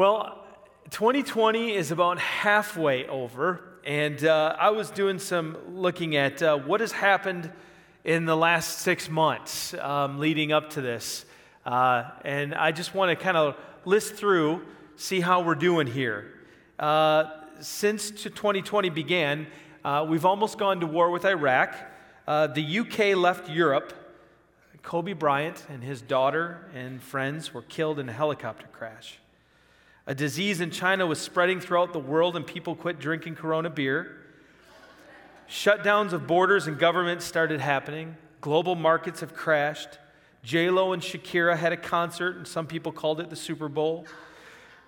Well, 2020 is about halfway over, and uh, I was doing some looking at uh, what has happened in the last six months um, leading up to this. Uh, and I just want to kind of list through, see how we're doing here. Uh, since 2020 began, uh, we've almost gone to war with Iraq. Uh, the UK left Europe. Kobe Bryant and his daughter and friends were killed in a helicopter crash. A disease in China was spreading throughout the world, and people quit drinking Corona beer. Shutdowns of borders and governments started happening. Global markets have crashed. J-Lo and Shakira had a concert, and some people called it the Super Bowl.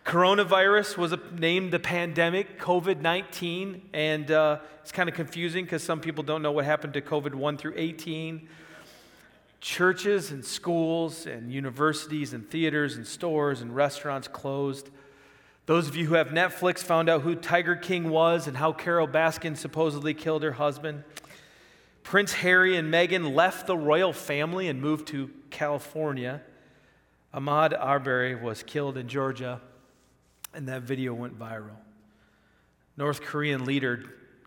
Coronavirus was named the pandemic, COVID 19, and uh, it's kind of confusing because some people don't know what happened to COVID 1 through 18. Churches and schools and universities and theaters and stores and restaurants closed. Those of you who have Netflix found out who Tiger King was and how Carole Baskin supposedly killed her husband. Prince Harry and Meghan left the royal family and moved to California. Ahmaud Arbery was killed in Georgia, and that video went viral. North Korean leader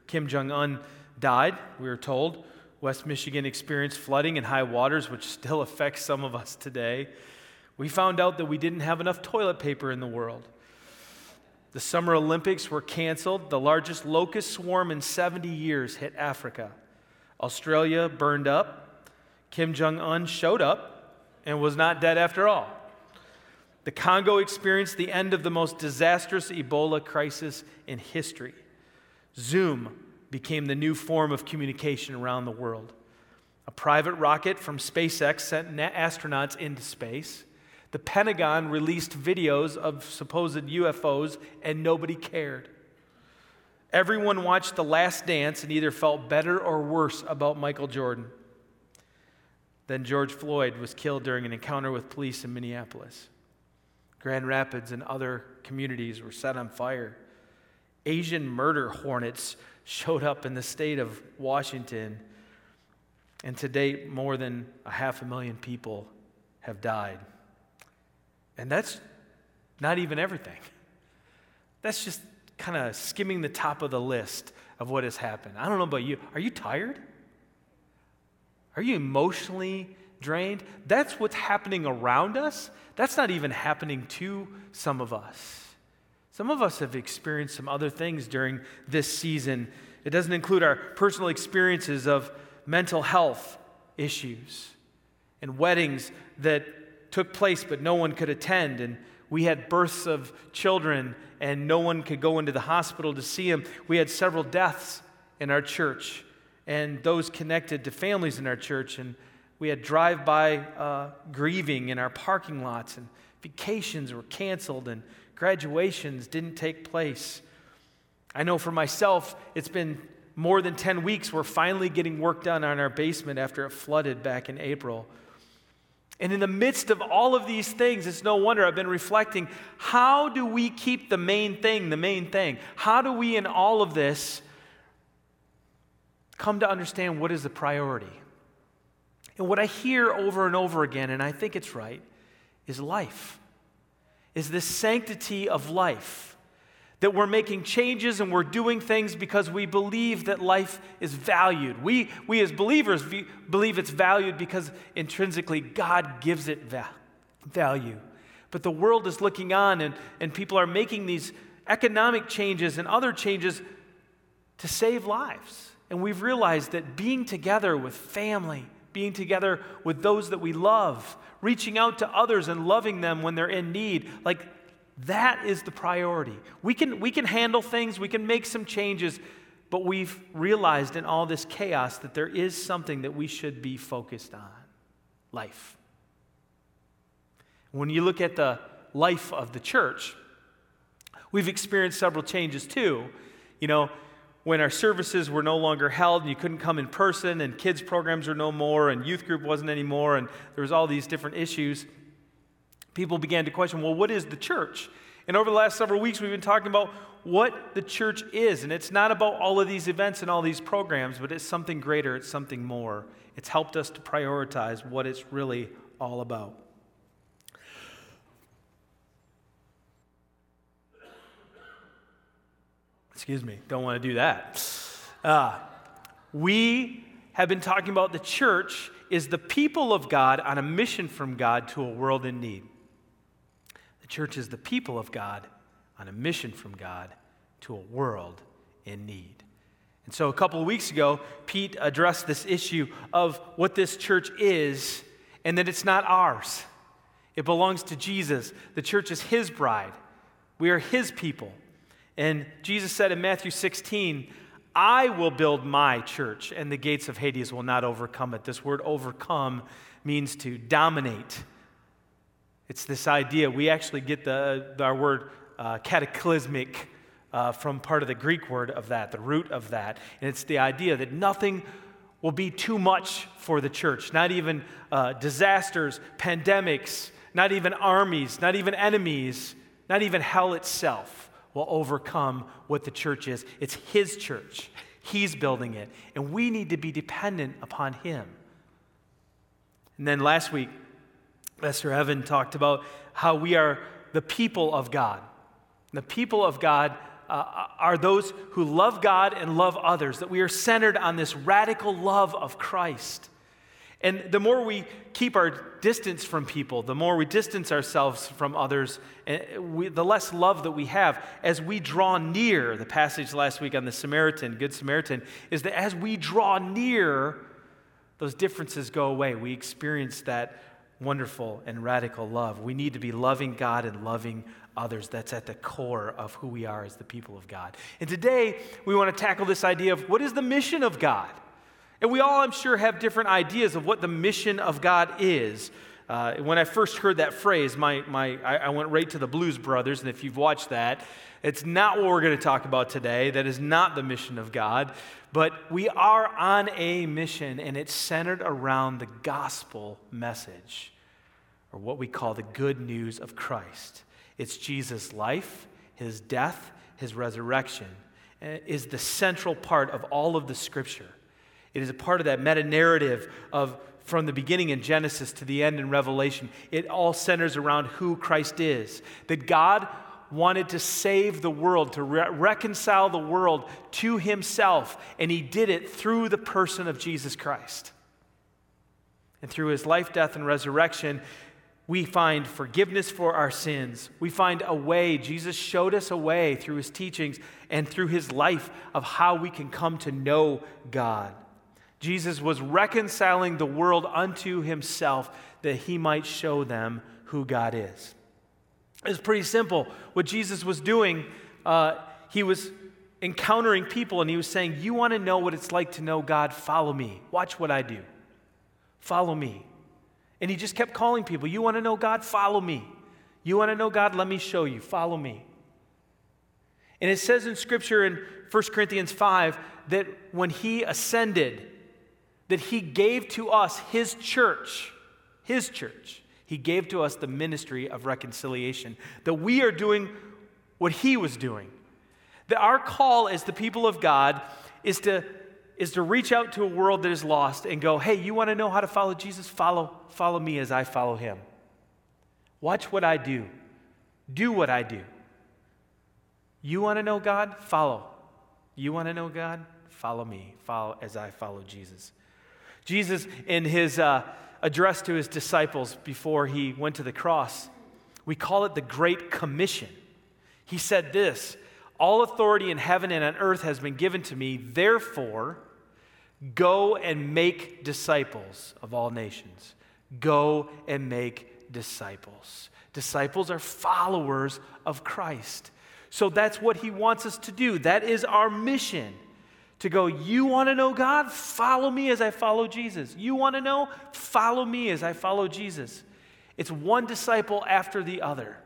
Kim Jong un died, we were told. West Michigan experienced flooding and high waters, which still affects some of us today. We found out that we didn't have enough toilet paper in the world. The Summer Olympics were canceled. The largest locust swarm in 70 years hit Africa. Australia burned up. Kim Jong un showed up and was not dead after all. The Congo experienced the end of the most disastrous Ebola crisis in history. Zoom became the new form of communication around the world. A private rocket from SpaceX sent astronauts into space. The Pentagon released videos of supposed UFOs, and nobody cared. Everyone watched The Last Dance and either felt better or worse about Michael Jordan. Then George Floyd was killed during an encounter with police in Minneapolis. Grand Rapids and other communities were set on fire. Asian murder hornets showed up in the state of Washington. And to date, more than a half a million people have died. And that's not even everything. That's just kind of skimming the top of the list of what has happened. I don't know about you. Are you tired? Are you emotionally drained? That's what's happening around us. That's not even happening to some of us. Some of us have experienced some other things during this season. It doesn't include our personal experiences of mental health issues and weddings that took place, but no one could attend. And we had births of children, and no one could go into the hospital to see them. We had several deaths in our church, and those connected to families in our church. And we had drive by uh, grieving in our parking lots, and vacations were canceled, and graduations didn't take place. I know for myself, it's been more than 10 weeks. We're finally getting work done on our basement after it flooded back in April. And in the midst of all of these things, it's no wonder I've been reflecting how do we keep the main thing the main thing? How do we, in all of this, come to understand what is the priority? And what I hear over and over again, and I think it's right, is life, is this sanctity of life that we're making changes and we're doing things because we believe that life is valued. We, we as believers v- believe it's valued because intrinsically God gives it va- value. But the world is looking on and, and people are making these economic changes and other changes to save lives. And we've realized that being together with family, being together with those that we love, reaching out to others and loving them when they're in need, like that is the priority. We can, we can handle things, we can make some changes, but we've realized in all this chaos that there is something that we should be focused on life. When you look at the life of the church, we've experienced several changes too. You know, when our services were no longer held and you couldn't come in person and kids programs are no more and youth group wasn't anymore and there was all these different issues people began to question well, what is the church? And over the last several weeks, we've been talking about what the church is. And it's not about all of these events and all these programs, but it's something greater, it's something more. It's helped us to prioritize what it's really all about. Excuse me, don't want to do that. Uh, we have been talking about the church is the people of God on a mission from God to a world in need. The church is the people of God on a mission from God to a world in need. And so a couple of weeks ago, Pete addressed this issue of what this church is and that it's not ours. It belongs to Jesus. The church is his bride. We are his people. And Jesus said in Matthew 16, I will build my church, and the gates of Hades will not overcome it. This word overcome means to dominate. It's this idea. We actually get the, our word uh, cataclysmic uh, from part of the Greek word of that, the root of that. And it's the idea that nothing will be too much for the church, not even uh, disasters, pandemics, not even armies, not even enemies, not even hell itself will overcome what the church is. It's His church, He's building it, and we need to be dependent upon Him. And then last week, Pastor Evan talked about how we are the people of God. The people of God uh, are those who love God and love others, that we are centered on this radical love of Christ. And the more we keep our distance from people, the more we distance ourselves from others, we, the less love that we have. As we draw near, the passage last week on the Samaritan, Good Samaritan, is that as we draw near, those differences go away. We experience that wonderful and radical love. We need to be loving God and loving others. That's at the core of who we are as the people of God. And today, we want to tackle this idea of what is the mission of God? And we all, I'm sure, have different ideas of what the mission of God is. Uh, when I first heard that phrase, my, my, I, I went right to the Blues Brothers, and if you've watched that, it's not what we're going to talk about today. That is not the mission of God. But we are on a mission, and it's centered around the gospel message, or what we call the good news of Christ. It's Jesus' life, his death, his resurrection eh, is the central part of all of the scripture. It is a part of that meta narrative of from the beginning in Genesis to the end in Revelation. It all centers around who Christ is. That God wanted to save the world, to re- reconcile the world to himself, and he did it through the person of Jesus Christ. And through his life, death, and resurrection, we find forgiveness for our sins. We find a way. Jesus showed us a way through his teachings and through his life of how we can come to know God. Jesus was reconciling the world unto himself that he might show them who God is. It's pretty simple. What Jesus was doing, uh, he was encountering people and he was saying, You want to know what it's like to know God? Follow me. Watch what I do. Follow me. And he just kept calling people, You want to know God? Follow me. You want to know God? Let me show you. Follow me. And it says in Scripture in 1 Corinthians 5 that when he ascended, that he gave to us his church, his church. He gave to us the ministry of reconciliation, that we are doing what he was doing. That our call as the people of God is to is to reach out to a world that is lost and go, hey, you want to know how to follow Jesus? Follow, follow me as I follow him. Watch what I do. Do what I do. You want to know God? Follow. You want to know God? Follow me. Follow as I follow Jesus. Jesus, in his uh, address to his disciples before he went to the cross, we call it the Great Commission. He said this All authority in heaven and on earth has been given to me. Therefore, Go and make disciples of all nations. Go and make disciples. Disciples are followers of Christ. So that's what he wants us to do. That is our mission. To go, you want to know God? Follow me as I follow Jesus. You want to know? Follow me as I follow Jesus. It's one disciple after the other.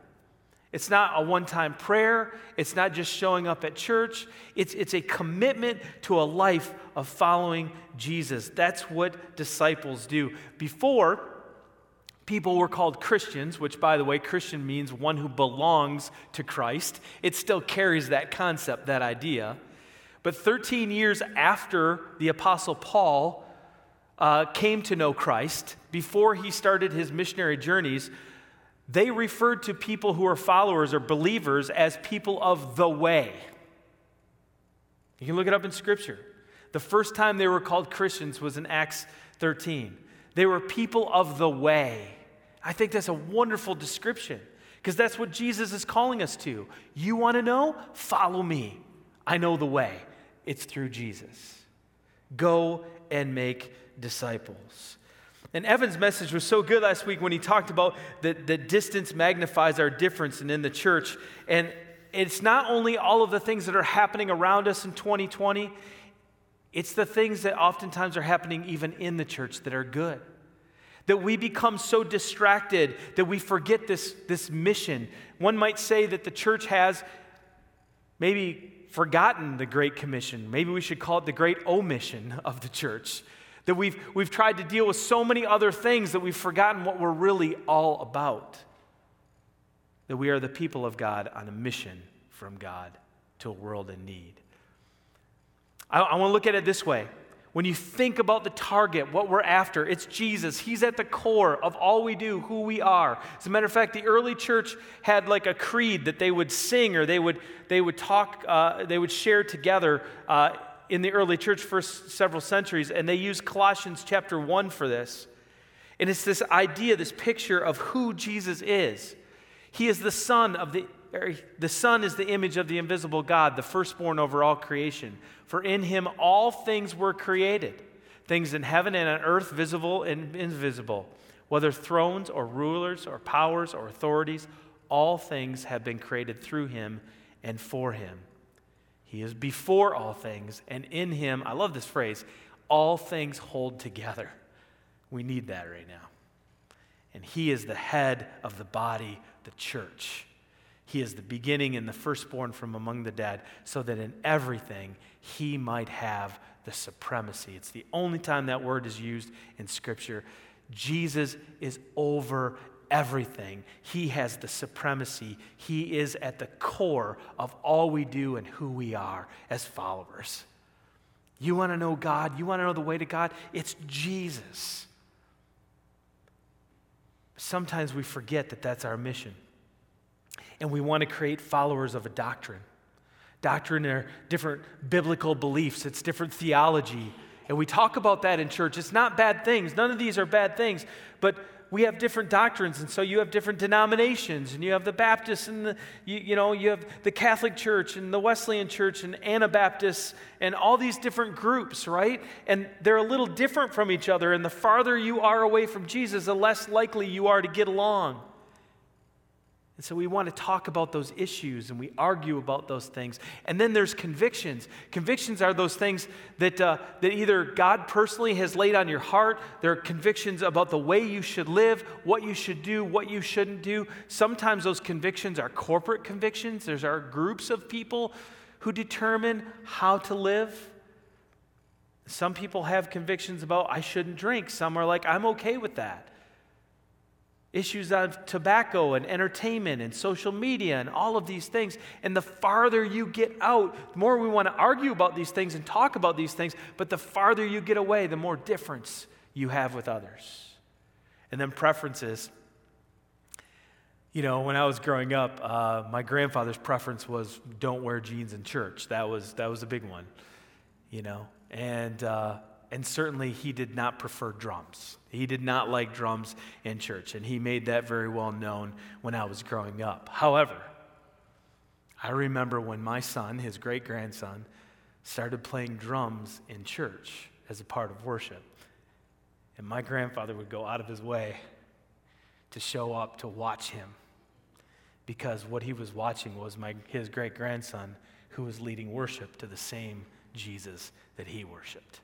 It's not a one time prayer. It's not just showing up at church. It's, it's a commitment to a life of following Jesus. That's what disciples do. Before, people were called Christians, which, by the way, Christian means one who belongs to Christ. It still carries that concept, that idea. But 13 years after the Apostle Paul uh, came to know Christ, before he started his missionary journeys, they referred to people who are followers or believers as people of the way. You can look it up in Scripture. The first time they were called Christians was in Acts 13. They were people of the way. I think that's a wonderful description because that's what Jesus is calling us to. You want to know? Follow me. I know the way. It's through Jesus. Go and make disciples. And Evan's message was so good last week when he talked about that, the distance magnifies our difference and in the church. And it's not only all of the things that are happening around us in 2020, it's the things that oftentimes are happening even in the church that are good. That we become so distracted that we forget this, this mission. One might say that the church has maybe forgotten the Great Commission. Maybe we should call it the Great Omission of the church. That we've, we've tried to deal with so many other things that we've forgotten what we're really all about. That we are the people of God on a mission from God to a world in need. I, I want to look at it this way. When you think about the target, what we're after, it's Jesus. He's at the core of all we do, who we are. As a matter of fact, the early church had like a creed that they would sing or they would, they would talk, uh, they would share together uh, in the early church for several centuries, and they use Colossians chapter 1 for this. And it's this idea, this picture of who Jesus is. He is the Son of the the Son is the image of the invisible God, the firstborn over all creation. For in him all things were created, things in heaven and on earth, visible and invisible, whether thrones or rulers or powers or authorities, all things have been created through him and for him. He is before all things, and in him, I love this phrase, all things hold together. We need that right now. And he is the head of the body, the church. He is the beginning and the firstborn from among the dead, so that in everything he might have the supremacy. It's the only time that word is used in Scripture. Jesus is over everything. He has the supremacy. He is at the core of all we do and who we are as followers. You want to know God? You want to know the way to God? It's Jesus. Sometimes we forget that that's our mission and we want to create followers of a doctrine. Doctrine are different biblical beliefs, it's different theology. And we talk about that in church. It's not bad things. None of these are bad things. But we have different doctrines, and so you have different denominations, and you have the Baptists, and the, you, you know, you have the Catholic Church, and the Wesleyan Church, and Anabaptists, and all these different groups, right? And they're a little different from each other, and the farther you are away from Jesus, the less likely you are to get along. And so we want to talk about those issues and we argue about those things. And then there's convictions. Convictions are those things that, uh, that either God personally has laid on your heart, there are convictions about the way you should live, what you should do, what you shouldn't do. Sometimes those convictions are corporate convictions, there's our groups of people who determine how to live. Some people have convictions about I shouldn't drink. Some are like, I'm okay with that issues of tobacco and entertainment and social media and all of these things. And the farther you get out, the more we want to argue about these things and talk about these things, but the farther you get away, the more difference you have with others. And then preferences. You know, when I was growing up, uh, my grandfather's preference was don't wear jeans in church. That was, that was a big one, you know. And, uh, and certainly he did not prefer drums. He did not like drums in church, and he made that very well known when I was growing up. However, I remember when my son, his great grandson, started playing drums in church as a part of worship. And my grandfather would go out of his way to show up to watch him because what he was watching was my, his great grandson who was leading worship to the same Jesus that he worshiped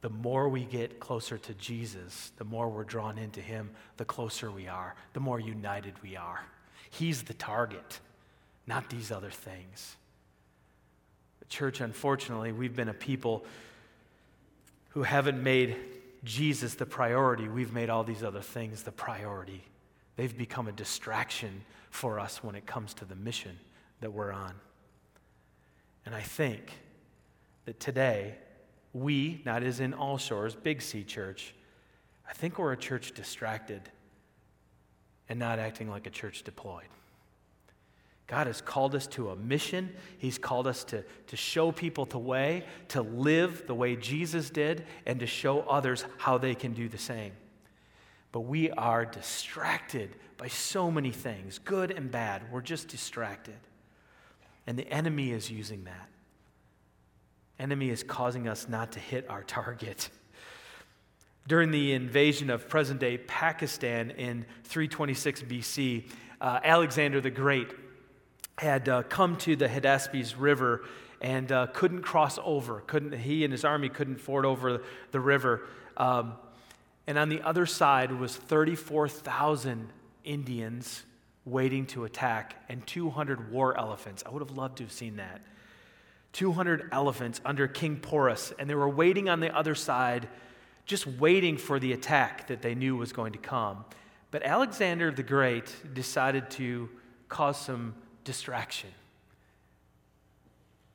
the more we get closer to Jesus, the more we're drawn into Him, the closer we are, the more united we are. He's the target, not these other things. The church, unfortunately, we've been a people who haven't made Jesus the priority. We've made all these other things the priority. They've become a distraction for us when it comes to the mission that we're on. And I think that today, we, not as in all shores, Big C Church, I think we're a church distracted and not acting like a church deployed. God has called us to a mission. He's called us to, to show people the way, to live the way Jesus did, and to show others how they can do the same. But we are distracted by so many things, good and bad. We're just distracted. And the enemy is using that. Enemy is causing us not to hit our target. During the invasion of present day Pakistan in 326 BC, uh, Alexander the Great had uh, come to the Hydaspes River and uh, couldn't cross over. Couldn't, he and his army couldn't ford over the river. Um, and on the other side was 34,000 Indians waiting to attack and 200 war elephants. I would have loved to have seen that. 200 elephants under King Porus, and they were waiting on the other side, just waiting for the attack that they knew was going to come. But Alexander the Great decided to cause some distraction.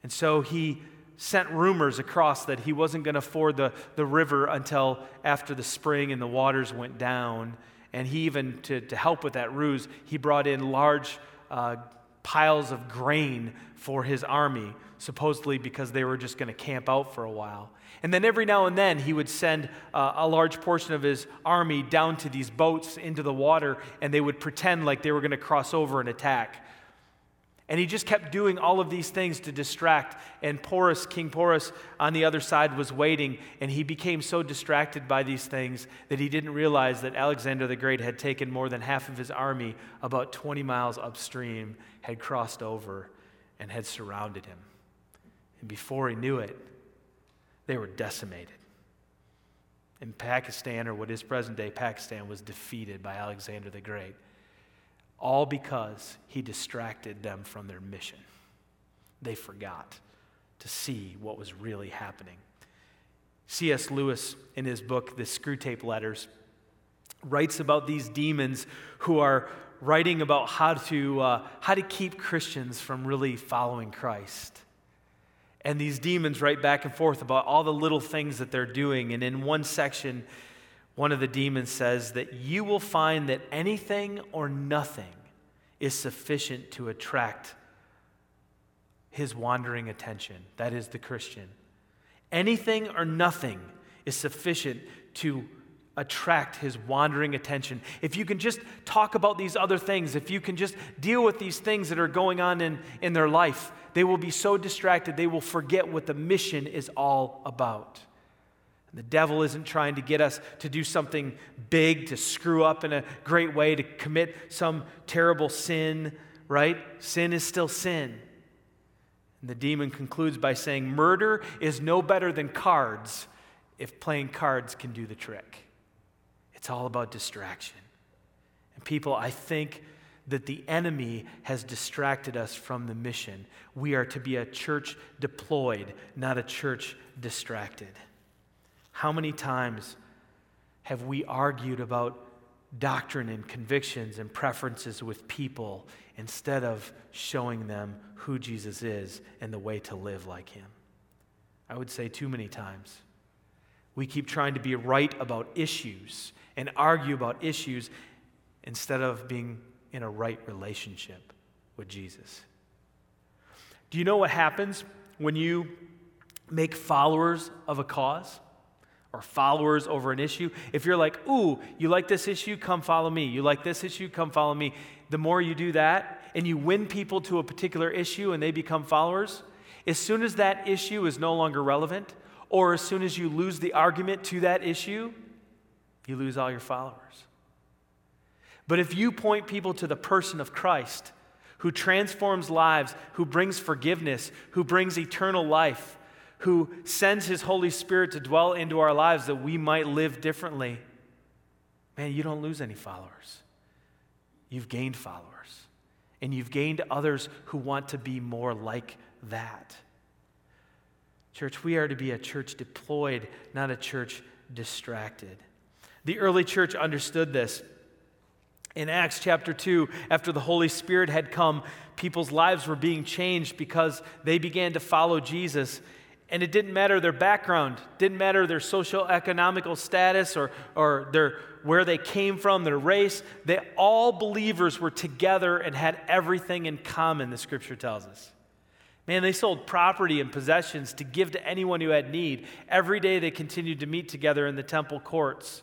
And so he sent rumors across that he wasn't going to ford the, the river until after the spring and the waters went down. And he even, to, to help with that ruse, he brought in large uh, piles of grain for his army, supposedly because they were just going to camp out for a while. And then every now and then he would send uh, a large portion of his army down to these boats into the water, and they would pretend like they were going to cross over and attack. And he just kept doing all of these things to distract. And Porus, King Porus, on the other side was waiting. And he became so distracted by these things that he didn't realize that Alexander the Great had taken more than half of his army about 20 miles upstream, had crossed over, and had surrounded him. And before he knew it, they were decimated. And Pakistan, or what is present day Pakistan, was defeated by Alexander the Great all because he distracted them from their mission. They forgot to see what was really happening. C.S. Lewis, in his book, The Screwtape Letters, writes about these demons who are writing about how to, uh, how to keep Christians from really following Christ. And these demons write back and forth about all the little things that they're doing. And in one section, one of the demons says that you will find that anything or nothing is sufficient to attract his wandering attention. That is the Christian. Anything or nothing is sufficient to attract his wandering attention. If you can just talk about these other things, if you can just deal with these things that are going on in, in their life, they will be so distracted they will forget what the mission is all about. The devil isn't trying to get us to do something big, to screw up in a great way, to commit some terrible sin, right? Sin is still sin. And the demon concludes by saying, Murder is no better than cards if playing cards can do the trick. It's all about distraction. And people, I think that the enemy has distracted us from the mission. We are to be a church deployed, not a church distracted. How many times have we argued about doctrine and convictions and preferences with people instead of showing them who Jesus is and the way to live like him? I would say too many times. We keep trying to be right about issues and argue about issues instead of being in a right relationship with Jesus. Do you know what happens when you make followers of a cause? Or followers over an issue, if you're like, ooh, you like this issue, come follow me. You like this issue, come follow me. The more you do that and you win people to a particular issue and they become followers, as soon as that issue is no longer relevant, or as soon as you lose the argument to that issue, you lose all your followers. But if you point people to the person of Christ, who transforms lives, who brings forgiveness, who brings eternal life, who sends his Holy Spirit to dwell into our lives that we might live differently, man, you don't lose any followers. You've gained followers. And you've gained others who want to be more like that. Church, we are to be a church deployed, not a church distracted. The early church understood this. In Acts chapter 2, after the Holy Spirit had come, people's lives were being changed because they began to follow Jesus And it didn't matter their background, didn't matter their social economical status or, or their, where they came from, their race. They all believers were together and had everything in common, the scripture tells us. Man, they sold property and possessions to give to anyone who had need. Every day they continued to meet together in the temple courts.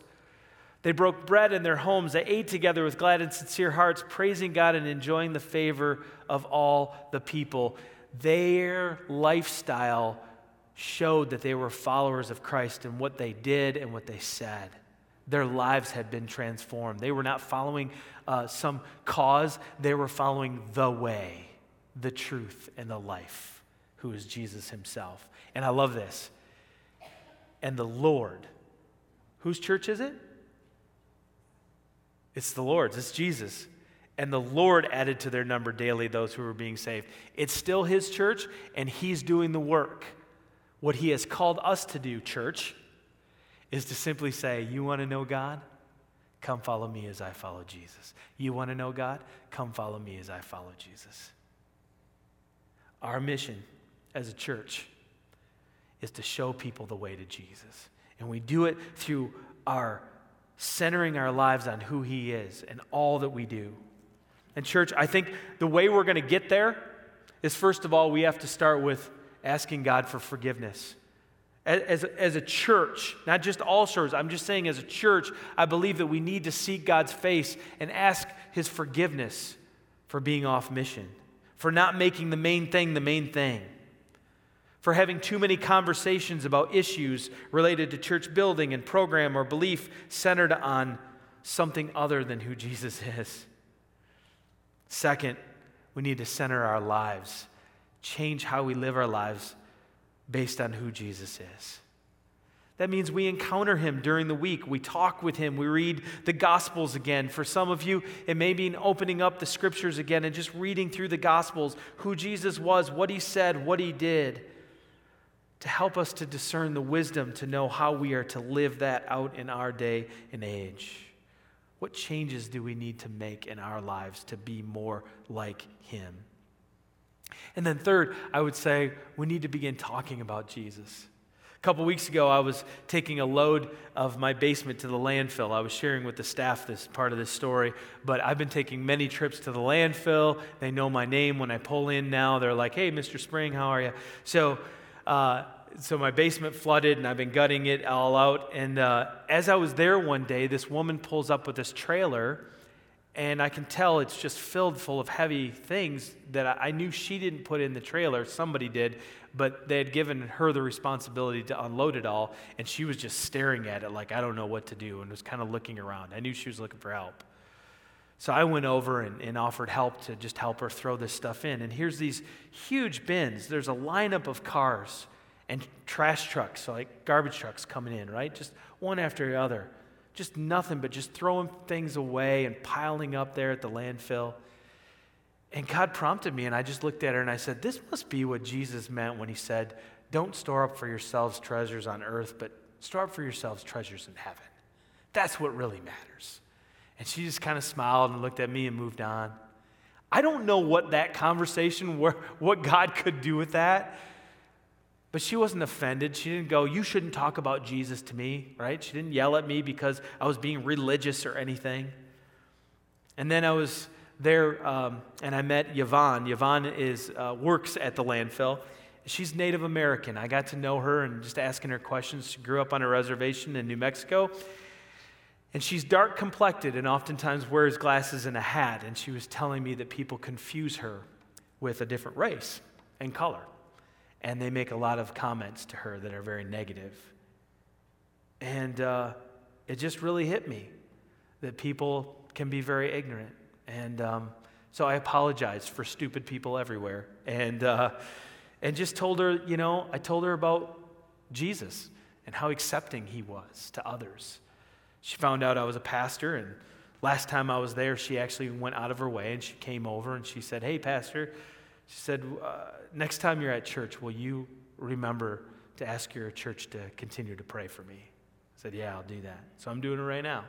They broke bread in their homes. They ate together with glad and sincere hearts, praising God and enjoying the favor of all the people. Their lifestyle showed that they were followers of Christ in what they did and what they said. Their lives had been transformed. They were not following uh, some cause, they were following the way, the truth, and the life, who is Jesus himself. And I love this. And the Lord, whose church is it? It's the Lord's, it's Jesus. And the Lord added to their number daily those who were being saved. It's still his church, and he's doing the work. What he has called us to do, church, is to simply say, You want to know God? Come follow me as I follow Jesus. You want to know God? Come follow me as I follow Jesus. Our mission as a church is to show people the way to Jesus. And we do it through our centering our lives on who He is and all that we do. And, church, I think the way we're going to get there is first of all, we have to start with asking God for forgiveness. As, as a church, not just all churches, I'm just saying as a church, I believe that we need to seek God's face and ask His forgiveness for being off mission, for not making the main thing the main thing, for having too many conversations about issues related to church building and program or belief centered on something other than who Jesus is. Second, we need to center our lives change how we live our lives based on who Jesus is. That means we encounter him during the week. We talk with him. We read the Gospels again. For some of you, it may mean opening up the Scriptures again and just reading through the Gospels who Jesus was, what he said, what he did, to help us to discern the wisdom to know how we are to live that out in our day and age. What changes do we need to make in our lives to be more like him? And then, third, I would say we need to begin talking about Jesus. A couple weeks ago, I was taking a load of my basement to the landfill. I was sharing with the staff this part of this story, but I've been taking many trips to the landfill. They know my name when I pull in now. They're like, hey, Mr. Spring, how are you? So, uh, so my basement flooded and I've been gutting it all out. And uh, as I was there one day, this woman pulls up with this trailer and I can tell it's just filled full of heavy things that I knew she didn't put in the trailer. Somebody did, but they had given her the responsibility to unload it all. And she was just staring at it like, I don't know what to do, and was kind of looking around. I knew she was looking for help. So I went over and, and offered help to just help her throw this stuff in. And here's these huge bins. There's a lineup of cars and trash trucks, so like garbage trucks coming in, right? Just one after the other just nothing but just throwing things away and piling up there at the landfill. And God prompted me, and I just looked at her and I said, This must be what Jesus meant when he said, Don't store up for yourselves treasures on earth, but store up for yourselves treasures in heaven. That's what really matters. And she just kind of smiled and looked at me and moved on. I don't know what that conversation, what God could do with that. But she wasn't offended. She didn't go, You shouldn't talk about Jesus to me, right? She didn't yell at me because I was being religious or anything. And then I was there um, and I met Yvonne. Yvonne is, uh, works at the landfill. She's Native American. I got to know her and just asking her questions. She grew up on a reservation in New Mexico. And she's dark complected and oftentimes wears glasses and a hat. And she was telling me that people confuse her with a different race and color and they make a lot of comments to her that are very negative. And uh, it just really hit me that people can be very ignorant. And um, so I apologized for stupid people everywhere. And, uh, and just told her, you know, I told her about Jesus and how accepting he was to others. She found out I was a pastor, and last time I was there, she actually went out of her way and she came over and she said, Hey, Pastor, she said, uh, Next time you're at church, will you remember to ask your church to continue to pray for me? I said, Yeah, I'll do that. So I'm doing it right now.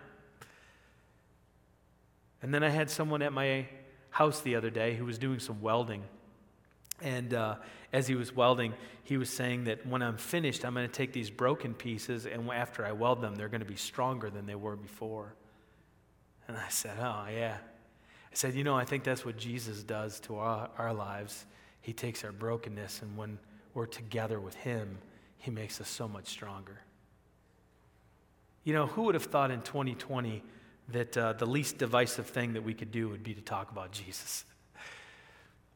And then I had someone at my house the other day who was doing some welding. And uh, as he was welding, he was saying that when I'm finished, I'm going to take these broken pieces, and after I weld them, they're going to be stronger than they were before. And I said, Oh, yeah. I said, You know, I think that's what Jesus does to our, our lives. He takes our brokenness, and when we're together with Him, He makes us so much stronger. You know, who would have thought in 2020 that uh, the least divisive thing that we could do would be to talk about Jesus?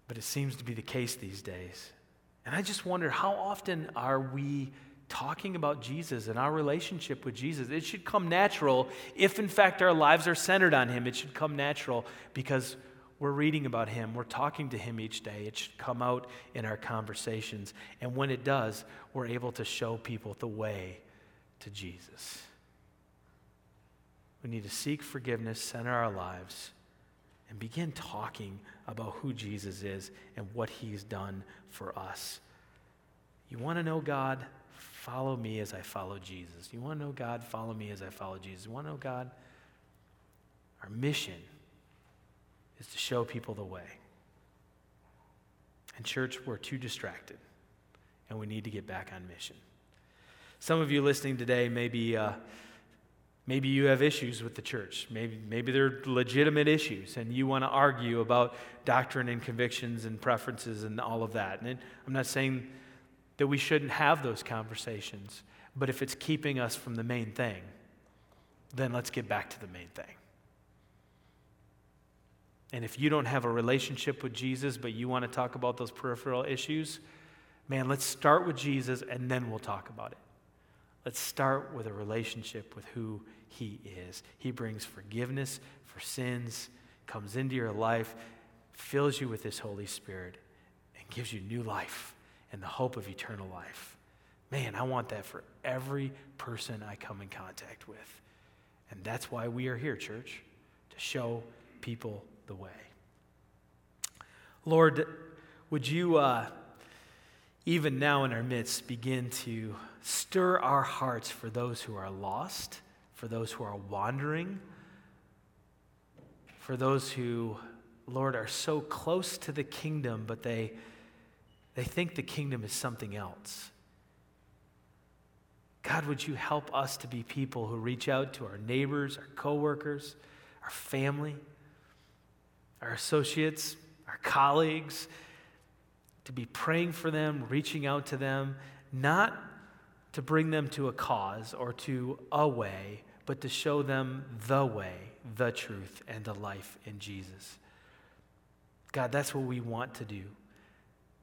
But it seems to be the case these days. And I just wonder how often are we talking about Jesus and our relationship with Jesus? It should come natural if, in fact, our lives are centered on Him. It should come natural because we're reading about Him, we're talking to Him each day. It should come out in our conversations. And when it does, we're able to show people the way to Jesus. We need to seek forgiveness, center our lives, and begin talking about who Jesus is and what he's done for us. You want to know God? Follow me as I follow Jesus. You want to know God? Follow me as I follow Jesus. You want to know God? Our mission is to show people the way. And, church, we're too distracted, and we need to get back on mission. Some of you listening today may be. Uh, Maybe you have issues with the church. Maybe, maybe they're legitimate issues, and you want to argue about doctrine and convictions and preferences and all of that. And I'm not saying that we shouldn't have those conversations, but if it's keeping us from the main thing, then let's get back to the main thing. And if you don't have a relationship with Jesus, but you want to talk about those peripheral issues, man, let's start with Jesus and then we'll talk about it. Let's start with a relationship with who He is. He brings forgiveness for sins, comes into your life, fills you with His Holy Spirit, and gives you new life and the hope of eternal life. Man, I want that for every person I come in contact with. And that's why we are here, church, to show people the way. Lord, would you, uh, even now in our midst, begin to Stir our hearts for those who are lost, for those who are wandering, for those who, Lord, are so close to the kingdom, but they, they think the kingdom is something else. God, would you help us to be people who reach out to our neighbors, our coworkers, our family, our associates, our colleagues, to be praying for them, reaching out to them, not to bring them to a cause or to a way, but to show them the way, the truth, and the life in Jesus. God, that's what we want to do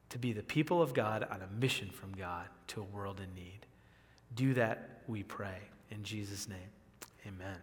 to be the people of God on a mission from God to a world in need. Do that, we pray. In Jesus' name, amen.